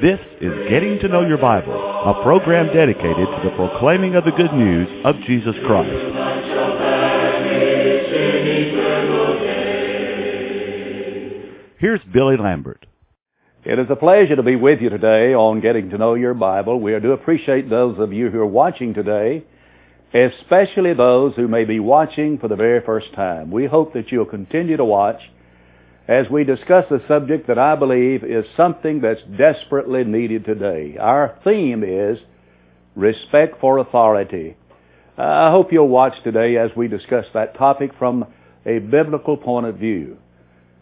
This is Getting to Know Your Bible, a program dedicated to the proclaiming of the good news of Jesus Christ. Here's Billy Lambert. It is a pleasure to be with you today on Getting to Know Your Bible. We do appreciate those of you who are watching today, especially those who may be watching for the very first time. We hope that you'll continue to watch as we discuss a subject that I believe is something that's desperately needed today. Our theme is respect for authority. I hope you'll watch today as we discuss that topic from a biblical point of view.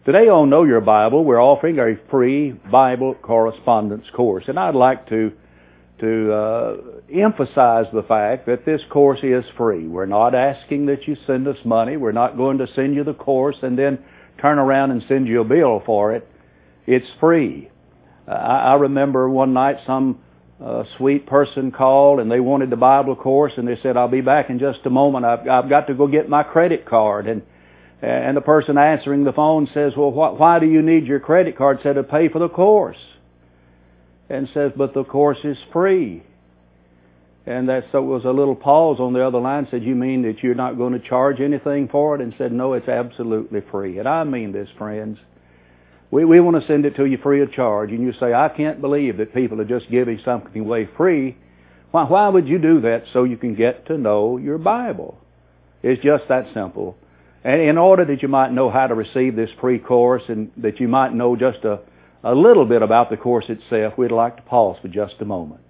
Today on Know Your Bible, we're offering a free Bible correspondence course, and I'd like to to uh, emphasize the fact that this course is free. We're not asking that you send us money. We're not going to send you the course and then turn around and send you a bill for it. It's free. Uh, I, I remember one night some uh, sweet person called and they wanted the Bible course and they said, "I'll be back in just a moment. I've, I've got to go get my credit card." And and the person answering the phone says, well, wh- why do you need your credit card? Said to pay for the course. And says, but the course is free. And that so was a little pause on the other line. Said, you mean that you're not going to charge anything for it? And said, no, it's absolutely free. And I mean this, friends. We, we want to send it to you free of charge. And you say, I can't believe that people are just giving something away free. Why, why would you do that? So you can get to know your Bible. It's just that simple. And in order that you might know how to receive this free course and that you might know just a, a little bit about the course itself, we'd like to pause for just a moment.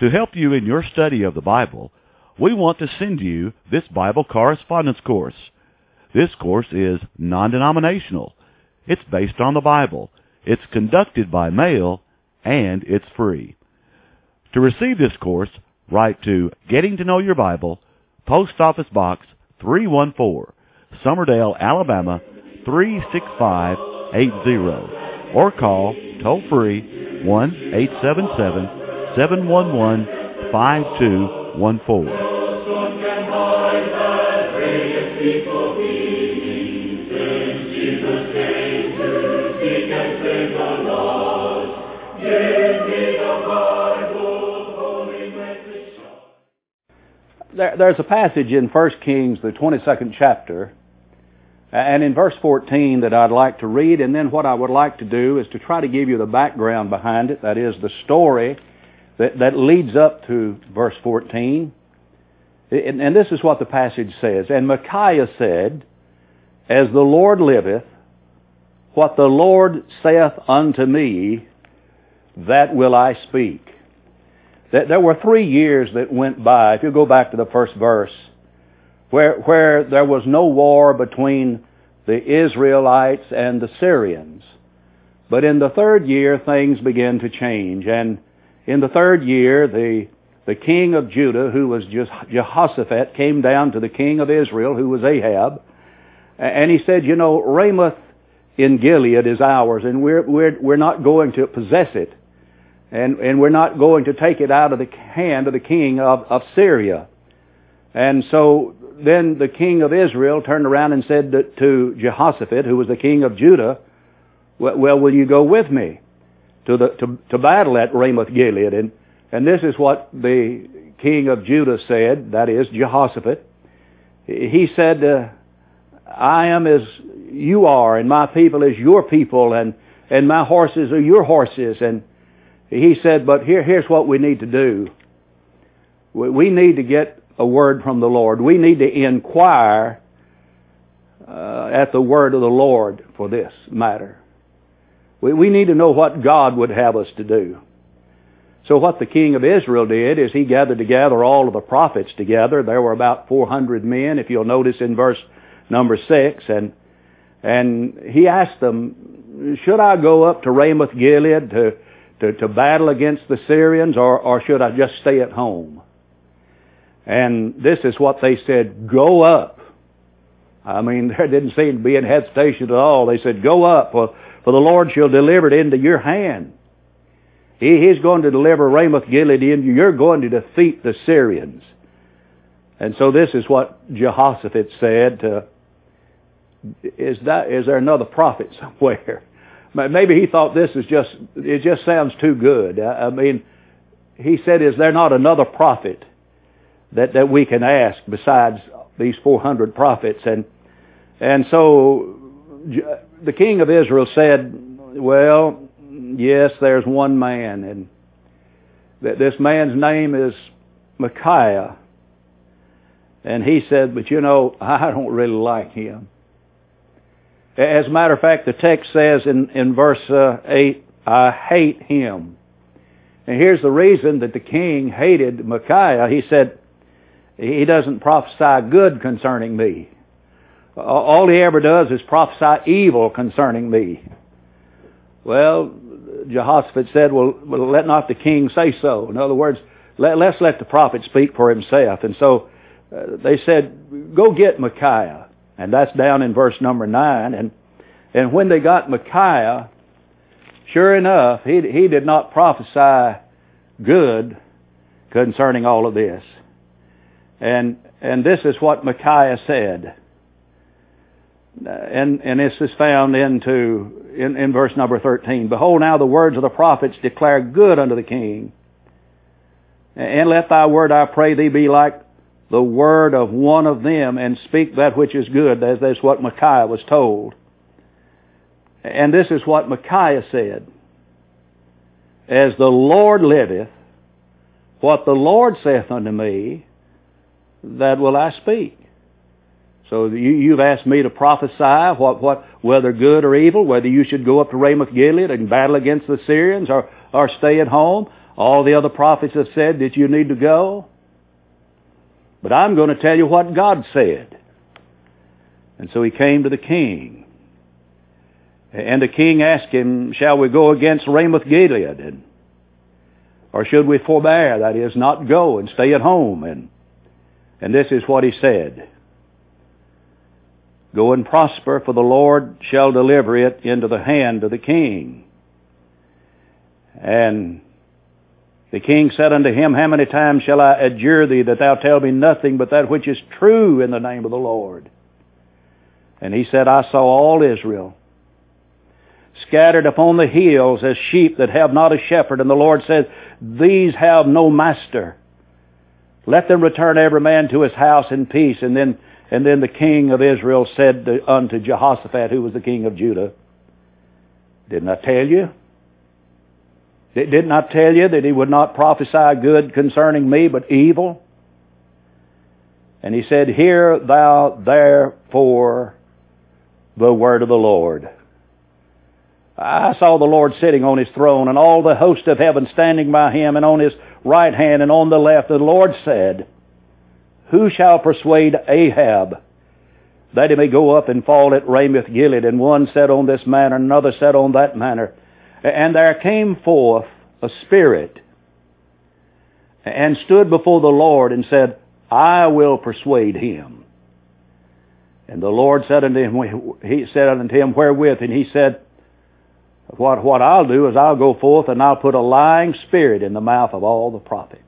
To help you in your study of the Bible, we want to send you this Bible correspondence course. This course is non-denominational. It's based on the Bible. It's conducted by mail, and it's free. To receive this course, write to Getting to Know Your Bible, Post Office Box 314, Summerdale, Alabama 36580, or call toll free 1 877 711 5214. No storm can hide that radiant people beneath. Since Jesus came to seek and save the lost, give me the Bible, holy message. There, there's a passage in 1 Kings, the 22nd chapter, Uh, and in verse 14 that I'd like to read, and then what I would like to do is to try to give you the background behind it, that is the story that, that leads up to verse 14. And, and this is what the passage says. And Micaiah said, As the Lord liveth, what the Lord saith unto me, that will I speak. There were three years that went by, if you go back to the first verse, where, where there was no war between the Israelites and the Syrians. But in the third year, things began to change. And in the third year, the, the king of Judah, who was Jehoshaphat, came down to the king of Israel, who was Ahab, and he said, you know, Ramoth in Gilead is ours, and we're, we're, we're not going to possess it. And, and we're not going to take it out of the hand of the king of, of Syria. And so then the king of Israel turned around and said to, Jehoshaphat, who was the king of Judah, well, will you go with me to the to, to battle at Ramoth Gilead? And and this is what the king of Judah said. That is Jehoshaphat. He said, uh, "I am as you are, and my people as your people, and and my horses are your horses." And he said, "But here here's what we need to do. We, we need to get a word from the Lord. We need to inquire." Uh, at the word of the Lord for this matter. We, we need to know what God would have us to do. So what the king of Israel did is he gathered together all of the prophets together. There were about 400 men, if you'll notice in verse number 6. And, and he asked them, should I go up to Ramoth Gilead to, to, to battle against the Syrians or, or should I just stay at home? And this is what they said, go up. I mean, there didn't seem to be any hesitation at all. They said, go up, for, for the Lord shall deliver it into your hand. He, he's going to deliver Ramoth Gilead into you. You're going to defeat the Syrians. And so this is what Jehoshaphat said to, is that, is there another prophet somewhere? Maybe he thought this is just, it just sounds too good. I mean, he said, is there not another prophet that, that we can ask besides these 400 prophets? And, and so the king of Israel said, well, yes, there's one man and that this man's name is Micaiah. And he said, but you know, I don't really like him. As a matter of fact, the text says in, in verse uh, 8, I hate him. And here's the reason that the king hated Micaiah. He said, he doesn't prophesy good concerning me. All he ever does is prophesy evil concerning me. Well, Jehoshaphat said, well, let not the king say so. In other words, let, us let the prophet speak for himself. And so uh, they said, go get Micaiah. And that's down in verse number 9. And, and when they got Micaiah, sure enough, he, he did not prophesy good concerning all of this. And, and this is what Micaiah said. And, and this is found into, in, in verse number 13. Behold, now the words of the prophets declare good unto the king. And let thy word, I pray thee, be like the word of one of them and speak that which is good. That's, that's what Micaiah was told. And this is what Micaiah said. As the Lord liveth, what the Lord saith unto me, that will I speak. So you, you've asked me to prophesy what, what, whether good or evil, whether you should go up to Ramoth Gilead and battle against the Syrians or, or stay at home. All the other prophets have said that you need to go. But I'm going to tell you what God said. And so he came to the king. And the king asked him, shall we go against Ramoth Gilead? And, or should we forbear, that is, not go and stay at home? And, and this is what he said. Go and prosper, for the Lord shall deliver it into the hand of the king. And the king said unto him, How many times shall I adjure thee that thou tell me nothing but that which is true in the name of the Lord? And he said, I saw all Israel scattered upon the hills as sheep that have not a shepherd. And the Lord said, These have no master. Let them return every man to his house in peace. And then, and then the king of Israel said unto Jehoshaphat, who was the king of Judah, Didn't I tell you? Didn't I tell you that he would not prophesy good concerning me, but evil? And he said, Hear thou therefore the word of the Lord. I saw the Lord sitting on his throne and all the host of heaven standing by him and on his right hand and on the left. And the Lord said, Who shall persuade Ahab that he may go up and fall at Ramoth Gilead? And one said on this manner, another said on that manner. And there came forth a spirit and stood before the Lord and said, I will persuade him. And the Lord said unto him, he said unto him, wherewith? And he said, what, what I'll do is I'll go forth and I'll put a lying spirit in the mouth of all the prophets.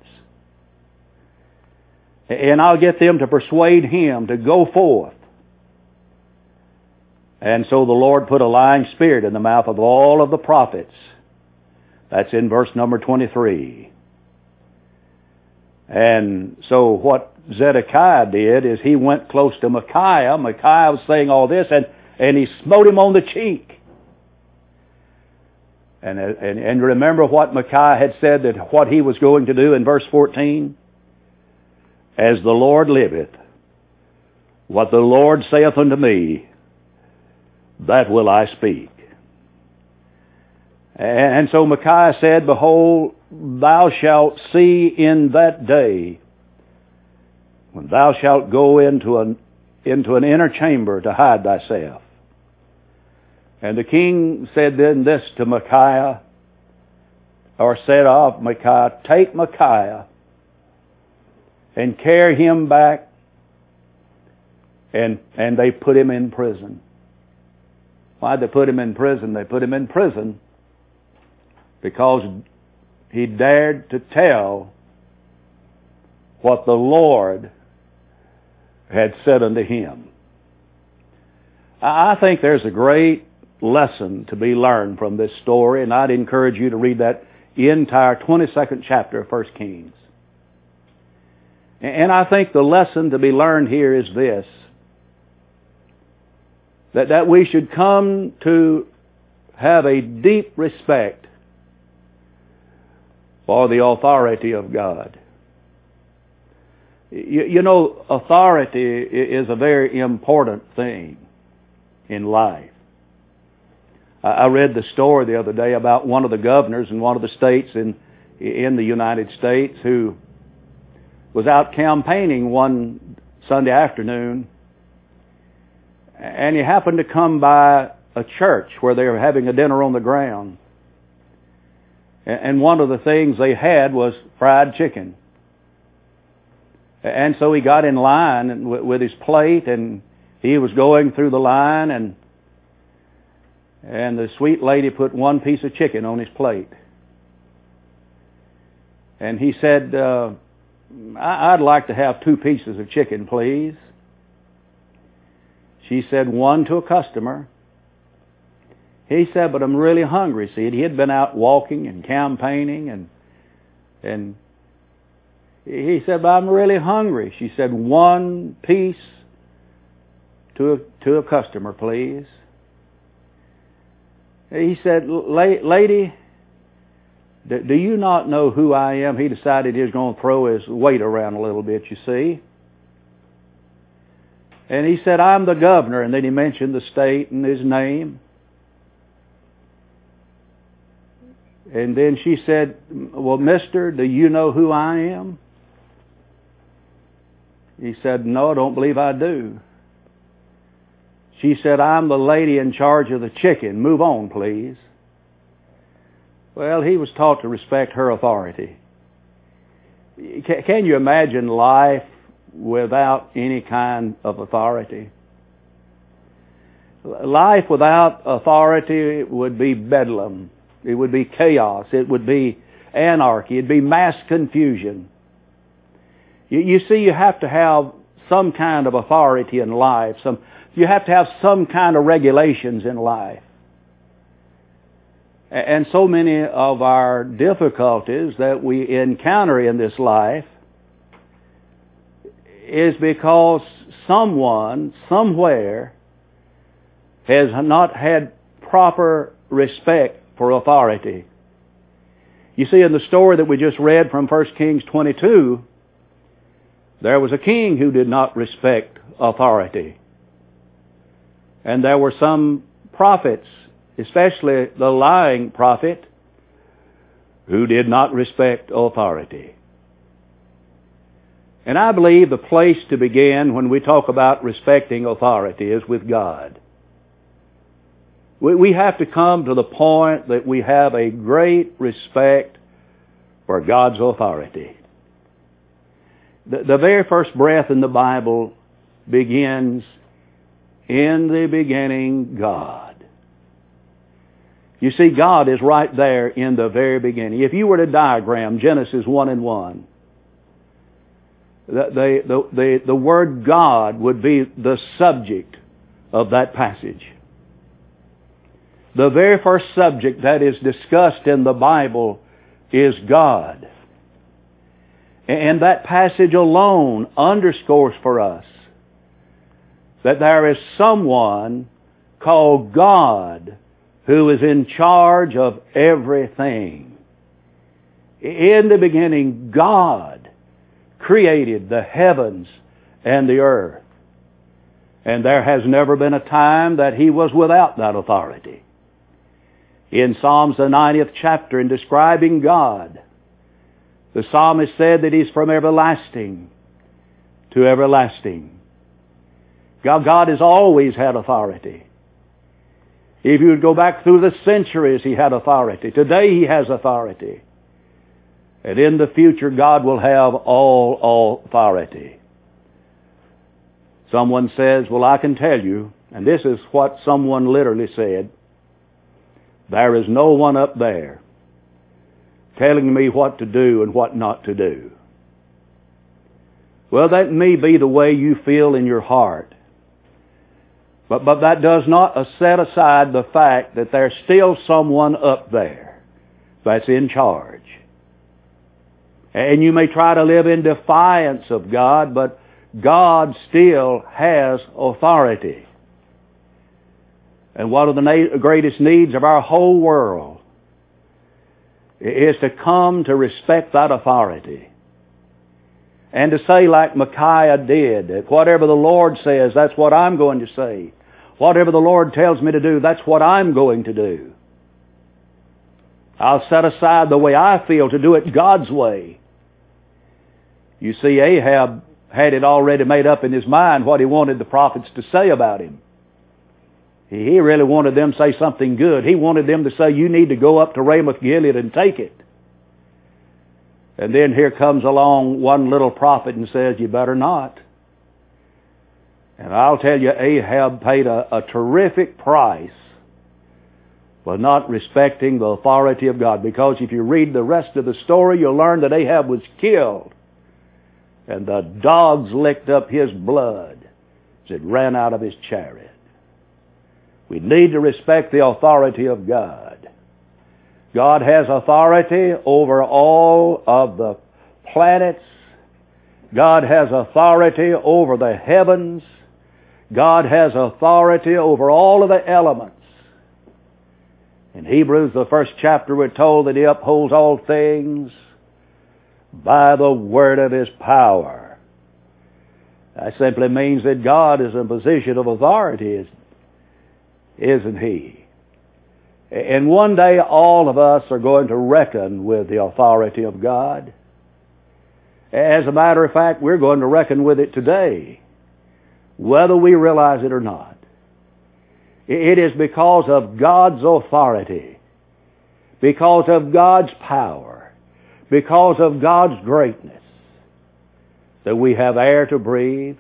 And I'll get them to persuade him to go forth. And so the Lord put a lying spirit in the mouth of all of the prophets. That's in verse number 23. And so what Zedekiah did is he went close to Micaiah. Micaiah was saying all this and, and he smote him on the cheek. And, uh, and, and remember what Micaiah had said that what he was going to do in verse 14? As the Lord liveth, what the Lord saith unto me, that will I speak. And so Micaiah said, Behold, thou shalt see in that day, when thou shalt go into an, into an inner chamber to hide thyself, and the king said then this to Micaiah, or said of Micaiah, Take Micaiah and carry him back. And, and they put him in prison. Why'd they put him in prison? They put him in prison because he dared to tell what the Lord had said unto him. I think there's a great lesson to be learned from this story, and I'd encourage you to read that entire 22nd chapter of 1 Kings. And I think the lesson to be learned here is this, that, that we should come to have a deep respect for the authority of God. You, you know, authority is a very important thing in life. I read the story the other day about one of the governors in one of the states in in the United States who was out campaigning one Sunday afternoon and he happened to come by a church where they were having a dinner on the ground. And one of the things they had was fried chicken. And so he got in line with his plate and he was going through the line and and the sweet lady put one piece of chicken on his plate. And he said, uh, I'd like to have two pieces of chicken, please. She said, one to a customer. He said, but I'm really hungry. See, he had been out walking and campaigning and, and he said, but I'm really hungry. She said, one piece to a, to a customer, please. He said, lady, do you not know who I am? He decided he was going to throw his weight around a little bit, you see. And he said, I'm the governor. And then he mentioned the state and his name. And then she said, well, mister, do you know who I am? He said, no, I don't believe I do. She said, I'm the lady in charge of the chicken. Move on, please. Well, he was taught to respect her authority. Can you imagine life without any kind of authority? Life without authority would be bedlam. It would be chaos. It would be anarchy. It'd be mass confusion. You, you see, you have to have some kind of authority in life, some you have to have some kind of regulations in life. And so many of our difficulties that we encounter in this life is because someone, somewhere, has not had proper respect for authority. You see, in the story that we just read from 1 Kings 22, there was a king who did not respect authority. And there were some prophets, especially the lying prophet, who did not respect authority. And I believe the place to begin when we talk about respecting authority is with God. We have to come to the point that we have a great respect for God's authority. The, very first breath in the Bible begins in the beginning, God. You see, God is right there in the very beginning. If you were to diagram Genesis 1 and 1, the, the, the, the, word God would be the subject of that passage. The very first subject that is discussed in the Bible is God. And that passage alone underscores for us that there is someone called God who is in charge of everything. In the beginning, God created the heavens and the earth. And there has never been a time that He was without that authority. In Psalms the 90th chapter, in describing God, the psalmist said that He's from everlasting to everlasting. God, has always had authority. If you would go back through the centuries, He had authority. Today He has authority. And in the future, God will have all authority. Someone says, well, I can tell you, and this is what someone literally said, there is no one up there telling me what to do and what not to do. Well, that may be the way you feel in your heart. But, but that does not set aside the fact that there's still someone up there that's in charge. And you may try to live in defiance of God, but God still has authority. And one of the na- greatest needs of our whole world is to come to respect that authority. And to say like Micaiah did, that whatever the Lord says, that's what I'm going to say. Whatever the Lord tells me to do, that's what I'm going to do. I'll set aside the way I feel to do it God's way. You see, Ahab had it already made up in his mind what he wanted the prophets to say about him. He really wanted them to say something good. He wanted them to say, you need to go up to Ramoth Gilead and take it. And then here comes along one little prophet and says, you better not. And I'll tell you, Ahab paid a, a terrific price for not respecting the authority of God. Because if you read the rest of the story, you'll learn that Ahab was killed. And the dogs licked up his blood as it ran out of his chariot. We need to respect the authority of God. God has authority over all of the planets. God has authority over the heavens. God has authority over all of the elements. In Hebrews, the first chapter, we're told that He upholds all things by the word of His power. That simply means that God is in a position of authority isn't he? And one day all of us are going to reckon with the authority of God. As a matter of fact, we're going to reckon with it today, whether we realize it or not. It is because of God's authority, because of God's power, because of God's greatness, that we have air to breathe,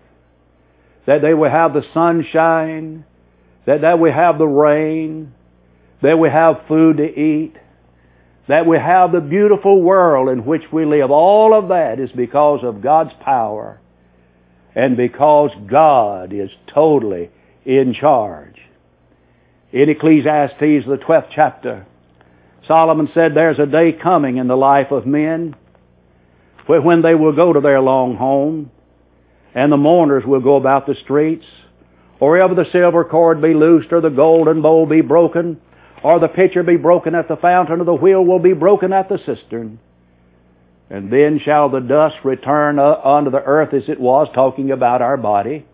that they will have the sunshine, that, that we have the rain, that we have food to eat, that we have the beautiful world in which we live. All of that is because of God's power and because God is totally in charge. In Ecclesiastes, the 12th chapter, Solomon said there's a day coming in the life of men where when they will go to their long home and the mourners will go about the streets or ever the silver cord be loosed, or the golden bowl be broken, or the pitcher be broken at the fountain, or the wheel will be broken at the cistern. And then shall the dust return unto the earth as it was, talking about our body.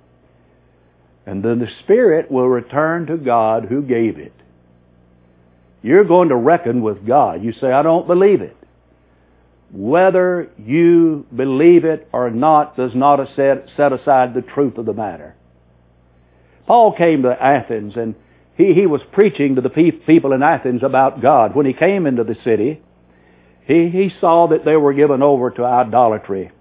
And then the Spirit will return to God who gave it. You're going to reckon with God. You say, I don't believe it. Whether you believe it or not does not set, aside the truth of the matter. Paul came to Athens and he, he was preaching to the people in Athens about God. When he came into the city, he, he saw that they were given over to idolatry.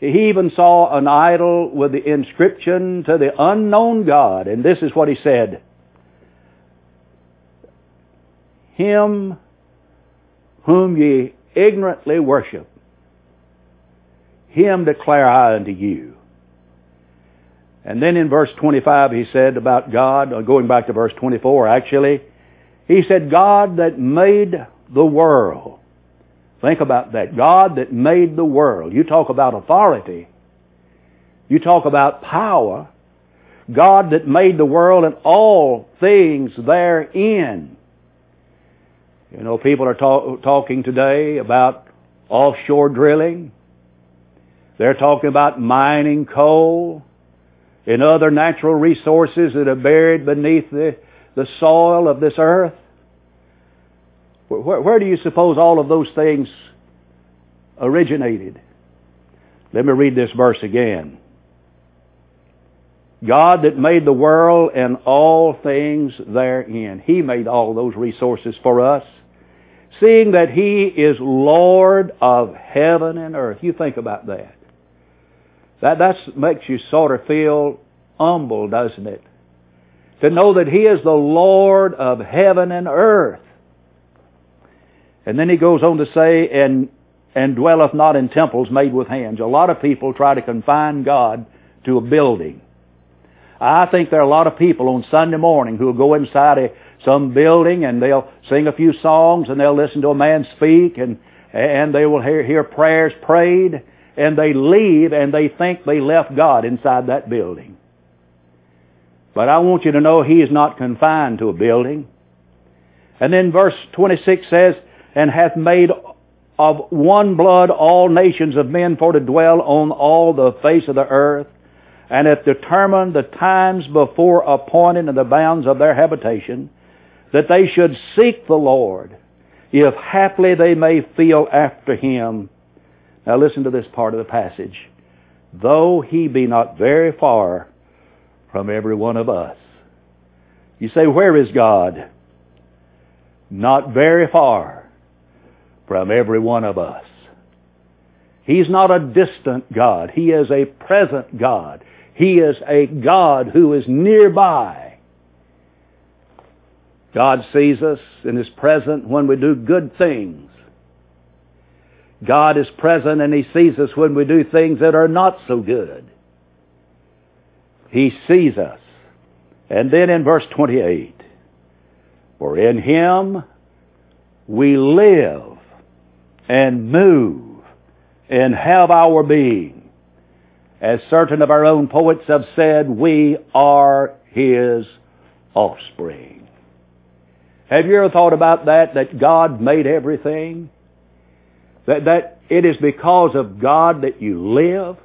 He even saw an idol with the inscription to the unknown God. And this is what he said. Him whom ye ignorantly worship, him declare I unto you. And then in verse 25 he said about God, uh, going back to verse 24 actually, he said, God that made the world. Think about that. God that made the world. You talk about authority. You talk about power. God that made the world and all things therein. You know, people are talk, talking today about offshore drilling. They're talking about mining coal and other natural resources that are buried beneath the, the soil of this earth? Where, where do you suppose all of those things originated? Let me read this verse again. God that made the world and all things therein. He made all those resources for us. Seeing that He is Lord of heaven and earth. You think about that. That that's, makes you sort of feel humble, doesn't it? To know that He is the Lord of heaven and earth. And then he goes on to say, and and dwelleth not in temples made with hands. A lot of people try to confine God to a building. I think there are a lot of people on Sunday morning who will go inside a, some building and they'll sing a few songs and they'll listen to a man speak and, and they will hear, hear prayers prayed and they leave and they think they left God inside that building. But I want you to know He is not confined to a building. And then verse 26 says, and hath made of one blood all nations of men for to dwell on all the face of the earth, and hath determined the times before appointed and the bounds of their habitation, that they should seek the Lord, if haply they may feel after him. Now listen to this part of the passage. Though he be not very far from every one of us. You say, where is God? Not very far from every one of us. He's not a distant God. He is a present God. He is a God who is nearby. God sees us and is present when we do good things. God is present and He sees us when we do things that are not so good. He sees us. And then in verse 28, for in Him we live and move and have our being. As certain of our own poets have said, we are His offspring. Have you ever thought about that, that God made everything? That, that it is because of God that you live?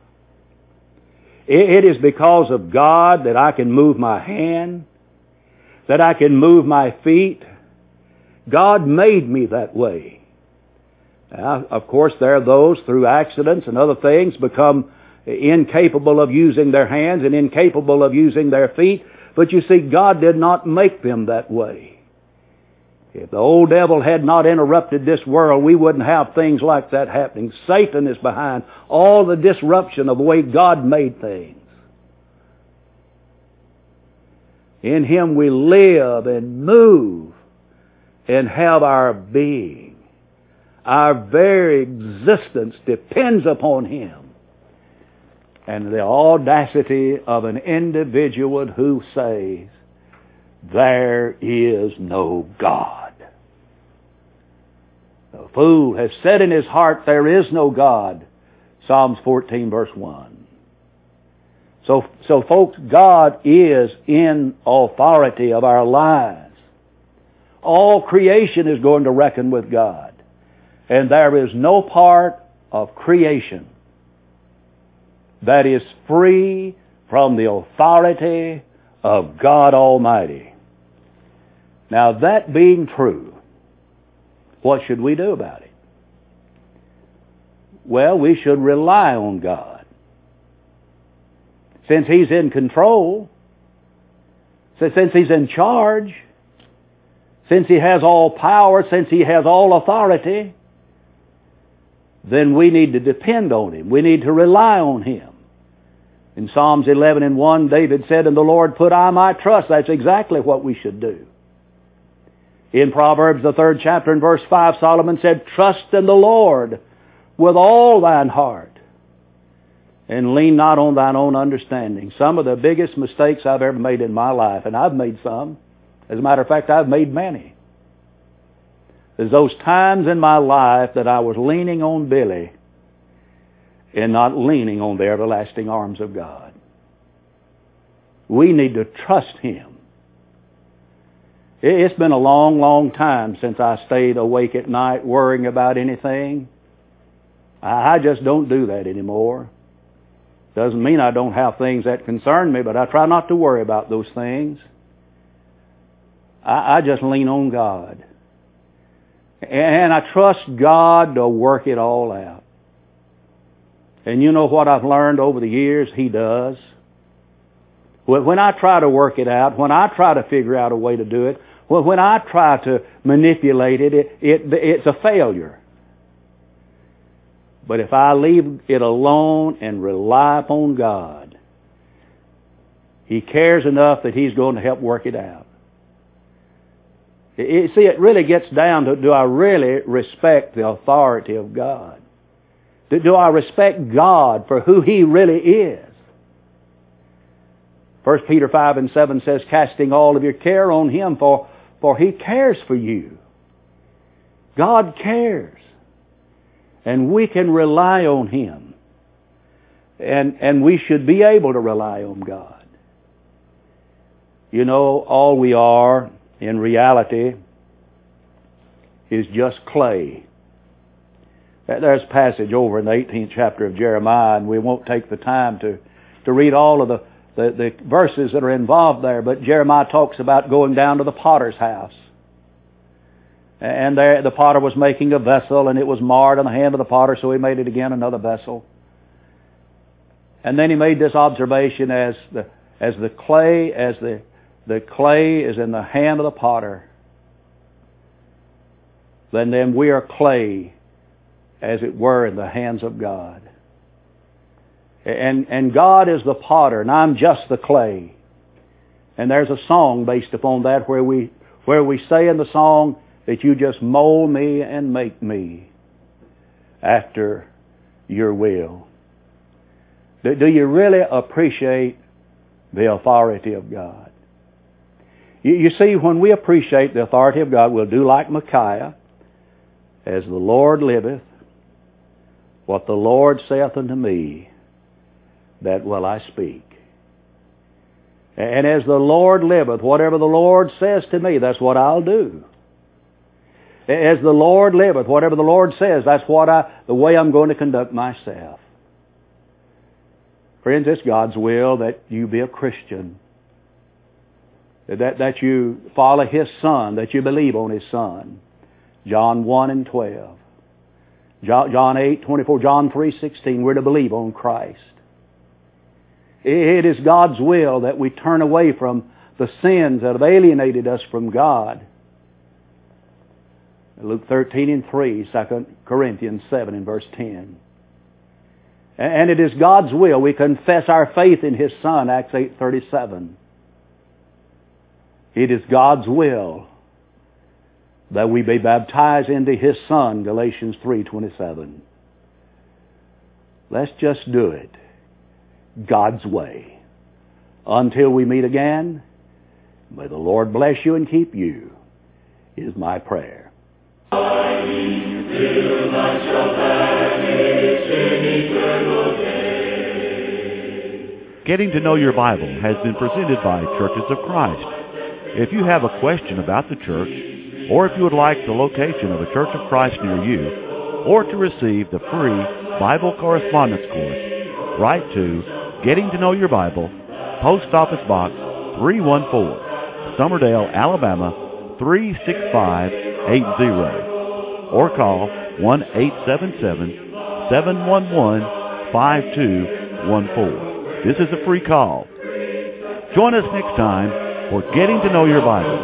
It, it is because of God that I can move my hand, that I can move my feet. God made me that way. Now, of course, there are those through accidents and other things become incapable of using their hands and incapable of using their feet. But you see, God did not make them that way. If the old devil had not interrupted this world, we wouldn't have things like that happening. Satan is behind all the disruption of the way God made things. In Him we live and move and have our being. Our very existence depends upon Him. And the audacity of an individual who says, there is no God. The fool has said in his heart, there is no God. Psalms 14 verse 1. So, so folks, God is in authority of our lives. All creation is going to reckon with God. And there is no part of creation that is free from the authority of God Almighty. Now that being true, what should we do about it? Well, we should rely on God. Since He's in control, since He's in charge, since He has all power, since He has all authority, then we need to depend on Him. We need to rely on Him. In Psalms 11 and 1, David said, In the Lord put I my trust. That's exactly what we should do. In Proverbs, the third chapter and verse 5, Solomon said, Trust in the Lord with all thine heart and lean not on thine own understanding. Some of the biggest mistakes I've ever made in my life, and I've made some. As a matter of fact, I've made many. There's those times in my life that I was leaning on Billy and not leaning on the everlasting arms of God. We need to trust Him. It's been a long, long time since I stayed awake at night worrying about anything. I just don't do that anymore. Doesn't mean I don't have things that concern me, but I try not to worry about those things. I, just lean on God. And I trust God to work it all out. And you know what I've learned over the years? He does. When I try to work it out, when I try to figure out a way to do it, when I try to manipulate it, it, it it's a failure. But if I leave it alone and rely upon God, He cares enough that He's going to help work it out. See, it really gets down to do I really respect the authority of God? Do, do I respect God for who He really is? 1 Peter 5 and 7 says, casting all of your care on Him, for, for He cares for you. God cares. And we can rely on Him. And, and we should be able to rely on God. You know, all we are in reality is just clay. There's a passage over in the 18th chapter of Jeremiah, and we won't take the time to, to read all of the, the, the verses that are involved there, but Jeremiah talks about going down to the potter's house. And there, the potter was making a vessel, and it was marred on the hand of the potter, so he made it again another vessel. And then he made this observation as the, as the clay, as the, the clay is in the hand of the potter, then, then we are clay, as it were, in the hands of God. And, and God is the potter, and I'm just the clay. And there's a song based upon that where we, where we say in the song that you just mold me and make me after your will. Do, do you really appreciate the authority of God? You, see, when we appreciate the authority of God, we'll do like Micaiah. As the Lord liveth, what the Lord saith unto me, that will I speak. And as the Lord liveth, whatever the Lord says to me, that's what I'll do. As the Lord liveth, whatever the Lord says, that's what I, the way I'm going to conduct myself. Friends, it's God's will that you be a Christian. That, that you follow His Son, that you believe on His Son. John 1 and 12. John 8, 24, John 3, 16, we're to believe on Christ. It is God's will that we turn away from the sins that have alienated us from God. Luke 13 and 3, 2 Corinthians 7 and verse 10. And it is God's will we confess our faith in His Son, Acts 8, 37. It is God's will that we be baptized into His Son, Galatians 3.27. Let's just do it. God's way. Until we meet again, may the Lord bless you and keep you, is my prayer. Getting to know your Bible has been presented by Churches of Christ. If you have a question about the church, or if you would like the location of a Church of Christ near you, or to receive the free Bible correspondence course, write to Getting to Know Your Bible, Post Office Box 314, Summerdale, Alabama 36580, or call 1-877-711-5214. This is a free call. Join us next time for Getting to Know Your Bible.